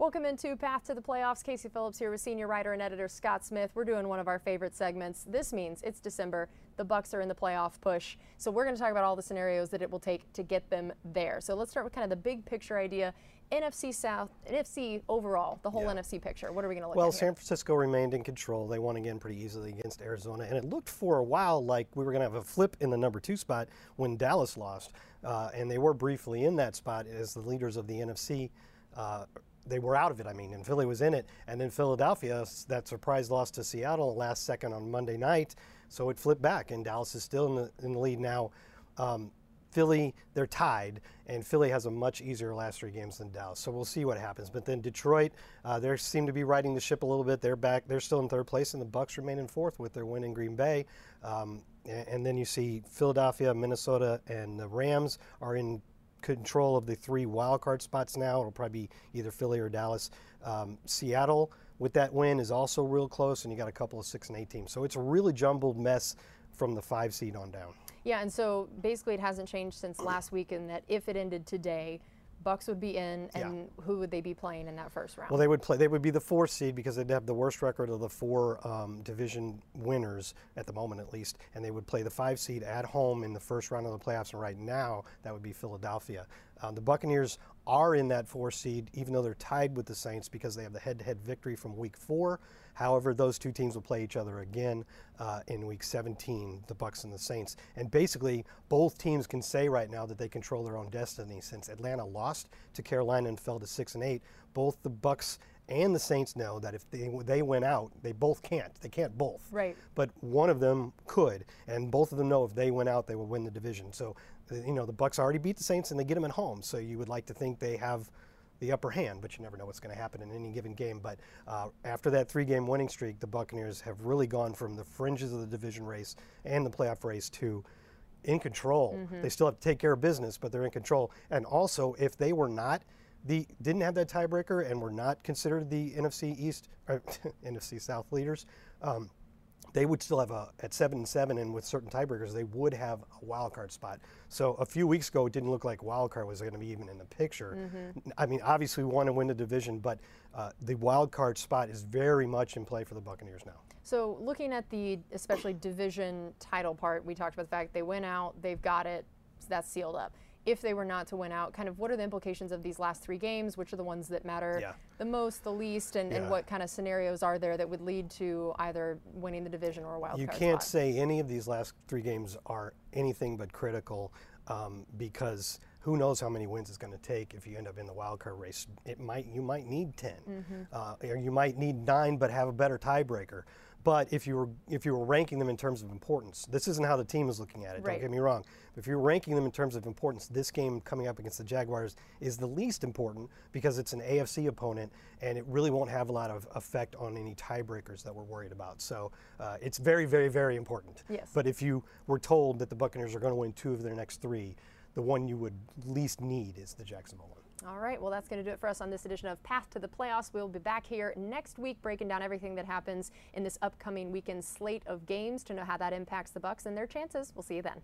Welcome into Path to the Playoffs. Casey Phillips here with senior writer and editor Scott Smith. We're doing one of our favorite segments. This means it's December. The Bucs are in the playoff push. So we're going to talk about all the scenarios that it will take to get them there. So let's start with kind of the big picture idea. NFC South, NFC overall, the whole yeah. NFC picture. What are we going to look well, at? Well, San Francisco remained in control. They won again pretty easily against Arizona, and it looked for a while like we were going to have a flip in the number two spot when Dallas lost, uh, and they were briefly in that spot as the leaders of the NFC. Uh, they were out of it. I mean, and Philly was in it, and then Philadelphia that surprise loss to Seattle last second on Monday night, so it flipped back, and Dallas is still in the, in the lead now. Um, Philly, they're tied, and Philly has a much easier last three games than Dallas. So we'll see what happens. But then Detroit, uh, they seem to be riding the ship a little bit. They're back. They're still in third place, and the Bucs remain in fourth with their win in Green Bay. Um, and, and then you see Philadelphia, Minnesota, and the Rams are in control of the three wild card spots now. It'll probably be either Philly or Dallas. Um, Seattle with that win is also real close, and you got a couple of six and eight teams. So it's a really jumbled mess from the five seed on down. Yeah, and so basically it hasn't changed since last week in that if it ended today, Bucs would be in, and yeah. who would they be playing in that first round? Well, they would play. They would be the fourth seed because they'd have the worst record of the four um, division winners at the moment, at least, and they would play the five seed at home in the first round of the playoffs. And right now, that would be Philadelphia. Uh, the Buccaneers are in that four seed, even though they're tied with the Saints because they have the head-to-head victory from Week Four. However, those two teams will play each other again uh, in Week 17, the Bucs and the Saints. And basically, both teams can say right now that they control their own destiny. Since Atlanta lost to Carolina and fell to six and eight, both the Bucs and the Saints know that if they, they went out, they both can't. They can't both. Right. But one of them could, and both of them know if they went out, they would win the division. So, you know, the Bucs already beat the Saints, and they get them at home. So you would like to think they have the upper hand, but you never know what's going to happen in any given game. But uh, after that three-game winning streak, the Buccaneers have really gone from the fringes of the division race and the playoff race to in control. Mm-hmm. They still have to take care of business, but they're in control. And also, if they were not the didn't have that tiebreaker and were not considered the NFC East or NFC South leaders, um, they would still have a at seven and seven, and with certain tiebreakers, they would have a wild card spot. So a few weeks ago, it didn't look like wild card was going to be even in the picture. Mm-hmm. I mean, obviously, we want to win the division, but uh, the wild card spot is very much in play for the Buccaneers now. So looking at the especially division title part, we talked about the fact they went out, they've got it, so that's sealed up if they were not to win out, kind of what are the implications of these last three games? Which are the ones that matter yeah. the most, the least, and, yeah. and, what kind of scenarios are there that would lead to either winning the division or a wild you card? You can't spot? say any of these last three games are anything but critical um, because who knows how many wins it's going to take if you end up in the wild card race. It might you might need 10 mm-hmm. uh, or you might need nine, but have a better tiebreaker. But if you were if you were ranking them in terms of importance, this isn't how the team is looking at it. Right. Don't get me wrong. If you're ranking them in terms of importance, this game coming up against the Jaguars is the least important because it's an AFC opponent and it really won't have a lot of effect on any tiebreakers that we're worried about. So uh, it's very, very, very important. Yes. But if you were told that the Buccaneers are going to win two of their next three, the one you would least need is the Jacksonville one. All right, well, that's going to do it for us on this edition of Path to the Playoffs. We'll be back here next week breaking down everything that happens in this upcoming weekend slate of games to know how that impacts the Bucs and their chances. We'll see you then.